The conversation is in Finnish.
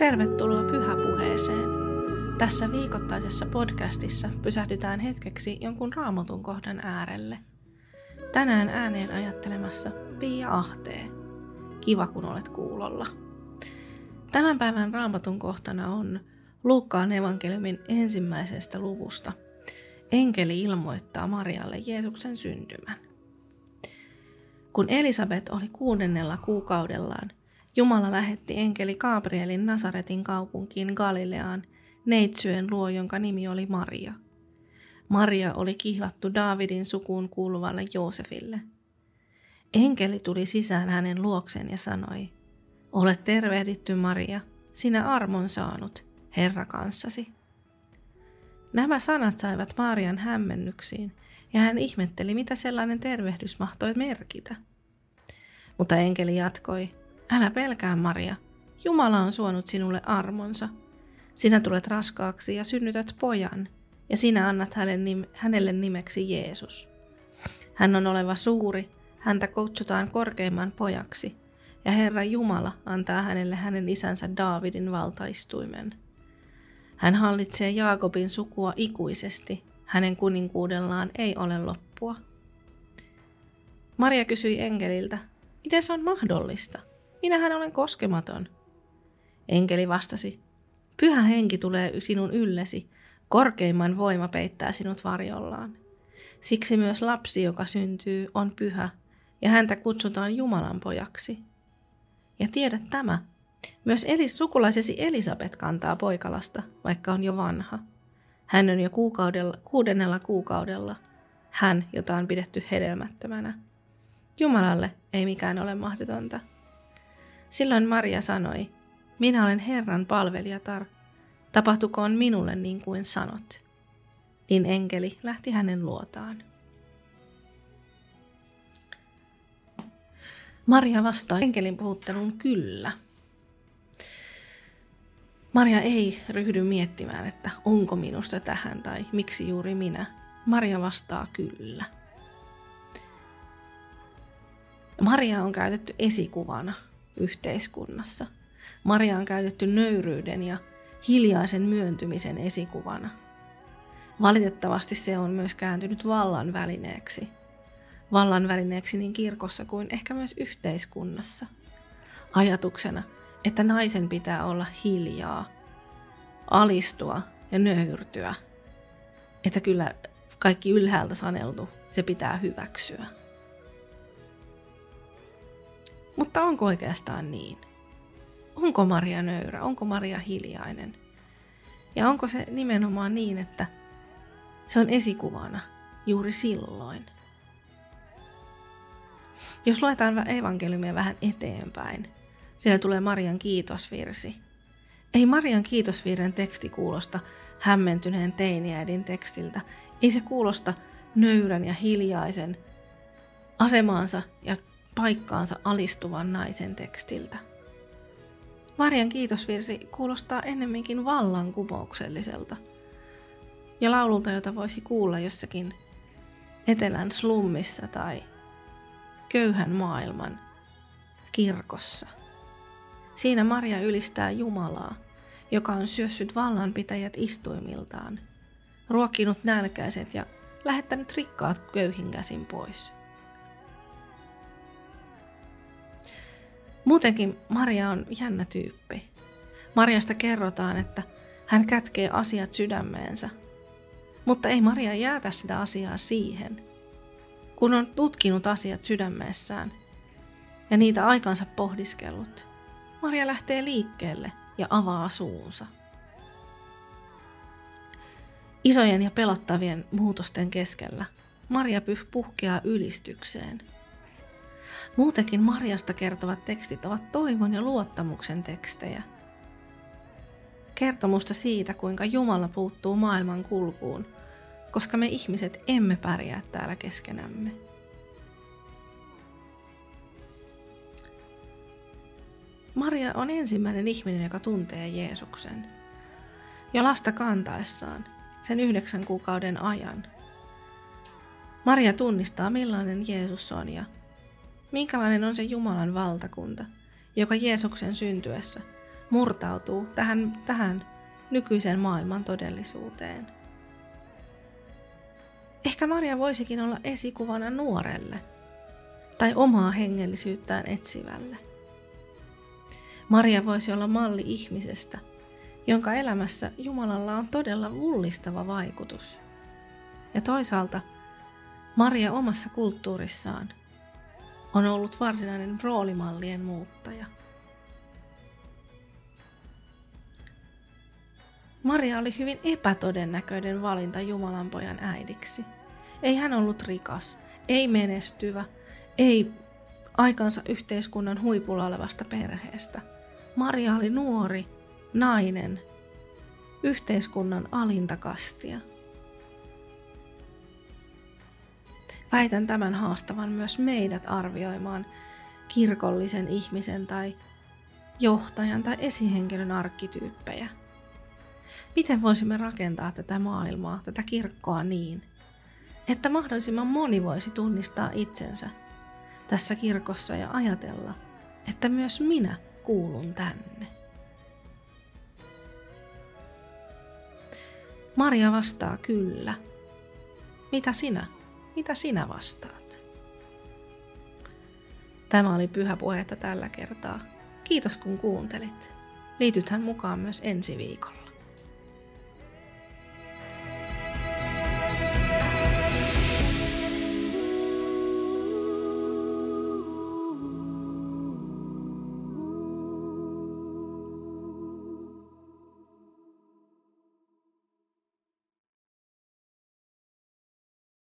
Tervetuloa pyhäpuheeseen. Tässä viikoittaisessa podcastissa pysähdytään hetkeksi jonkun raamatun kohdan äärelle. Tänään ääneen ajattelemassa Pia Ahtee. Kiva kun olet kuulolla. Tämän päivän raamatun kohtana on Luukkaan evankeliumin ensimmäisestä luvusta. Enkeli ilmoittaa Marialle Jeesuksen syntymän. Kun Elisabet oli kuudennella kuukaudellaan, Jumala lähetti enkeli Gabrielin Nasaretin kaupunkiin Galileaan neitsyön luo, jonka nimi oli Maria. Maria oli kihlattu Daavidin sukuun kuuluvalle Joosefille. Enkeli tuli sisään hänen luokseen ja sanoi, Olet tervehditty Maria, sinä armon saanut, Herra kanssasi. Nämä sanat saivat Marian hämmennyksiin, ja hän ihmetteli, mitä sellainen tervehdys mahtoi merkitä. Mutta enkeli jatkoi, Älä pelkää, Maria. Jumala on suonut sinulle armonsa. Sinä tulet raskaaksi ja synnytät pojan, ja sinä annat hänelle nimeksi Jeesus. Hän on oleva suuri, häntä kutsutaan korkeimman pojaksi, ja Herra Jumala antaa hänelle hänen isänsä Daavidin valtaistuimen. Hän hallitsee Jaakobin sukua ikuisesti, hänen kuninkuudellaan ei ole loppua. Maria kysyi enkeliltä, miten se on mahdollista? Minähän olen koskematon. Enkeli vastasi, pyhä henki tulee sinun yllesi, korkeimman voima peittää sinut varjollaan. Siksi myös lapsi, joka syntyy, on pyhä, ja häntä kutsutaan Jumalan pojaksi. Ja tiedät tämä, myös Elis, sukulaisesi Elisabet kantaa poikalasta, vaikka on jo vanha. Hän on jo kuukaudella, kuudennella kuukaudella, hän, jota on pidetty hedelmättömänä. Jumalalle ei mikään ole mahdotonta. Silloin Maria sanoi, minä olen Herran palvelijatar, tapahtukoon minulle niin kuin sanot. Niin enkeli lähti hänen luotaan. Maria vastaa enkelin puhutteluun kyllä. Maria ei ryhdy miettimään, että onko minusta tähän tai miksi juuri minä. Maria vastaa kyllä. Maria on käytetty esikuvana yhteiskunnassa. Maria on käytetty nöyryyden ja hiljaisen myöntymisen esikuvana. Valitettavasti se on myös kääntynyt vallan välineeksi. Vallan välineeksi niin kirkossa kuin ehkä myös yhteiskunnassa. Ajatuksena, että naisen pitää olla hiljaa, alistua ja nöyrtyä. Että kyllä kaikki ylhäältä saneltu, se pitää hyväksyä. Mutta onko oikeastaan niin? Onko Maria nöyrä? Onko Maria hiljainen? Ja onko se nimenomaan niin, että se on esikuvana juuri silloin? Jos luetaan evankeliumia vähän eteenpäin, siellä tulee Marian kiitosvirsi. Ei Marian kiitosvirren teksti kuulosta hämmentyneen teiniäidin tekstiltä. Ei se kuulosta nöyrän ja hiljaisen asemaansa ja paikkaansa alistuvan naisen tekstiltä. Marian kiitosvirsi kuulostaa ennemminkin vallankumoukselliselta ja laululta, jota voisi kuulla jossakin etelän slummissa tai köyhän maailman kirkossa. Siinä Maria ylistää Jumalaa, joka on syössyt vallanpitäjät istuimiltaan, ruokkinut nälkäiset ja lähettänyt rikkaat köyhin käsin pois. Muutenkin Maria on jännä tyyppi. Mariasta kerrotaan, että hän kätkee asiat sydämeensä. Mutta ei Maria jäätä sitä asiaa siihen. Kun on tutkinut asiat sydämessään ja niitä aikansa pohdiskellut, Maria lähtee liikkeelle ja avaa suunsa. Isojen ja pelottavien muutosten keskellä Maria puhkeaa ylistykseen – Muutenkin Marjasta kertovat tekstit ovat toivon ja luottamuksen tekstejä. Kertomusta siitä, kuinka Jumala puuttuu maailman kulkuun, koska me ihmiset emme pärjää täällä keskenämme. Maria on ensimmäinen ihminen, joka tuntee Jeesuksen. Jo lasta kantaessaan, sen yhdeksän kuukauden ajan. Maria tunnistaa, millainen Jeesus on ja Minkälainen on se Jumalan valtakunta, joka Jeesuksen syntyessä murtautuu tähän, tähän nykyisen maailman todellisuuteen. Ehkä Maria voisikin olla esikuvana nuorelle tai omaa hengellisyyttään etsivälle. Maria voisi olla malli ihmisestä, jonka elämässä Jumalalla on todella vullistava vaikutus. Ja toisaalta Maria omassa kulttuurissaan on ollut varsinainen roolimallien muuttaja. Maria oli hyvin epätodennäköinen valinta Jumalan pojan äidiksi. Ei hän ollut rikas, ei menestyvä, ei aikansa yhteiskunnan huipulla olevasta perheestä. Maria oli nuori, nainen, yhteiskunnan alintakastia. Väitän tämän haastavan myös meidät arvioimaan kirkollisen ihmisen tai johtajan tai esihenkilön arkkityyppejä. Miten voisimme rakentaa tätä maailmaa, tätä kirkkoa niin, että mahdollisimman moni voisi tunnistaa itsensä tässä kirkossa ja ajatella, että myös minä kuulun tänne. Maria vastaa kyllä. Mitä sinä? Mitä sinä vastaat? Tämä oli pyhä puhetta tällä kertaa. Kiitos kun kuuntelit. Liitythän mukaan myös ensi viikolla.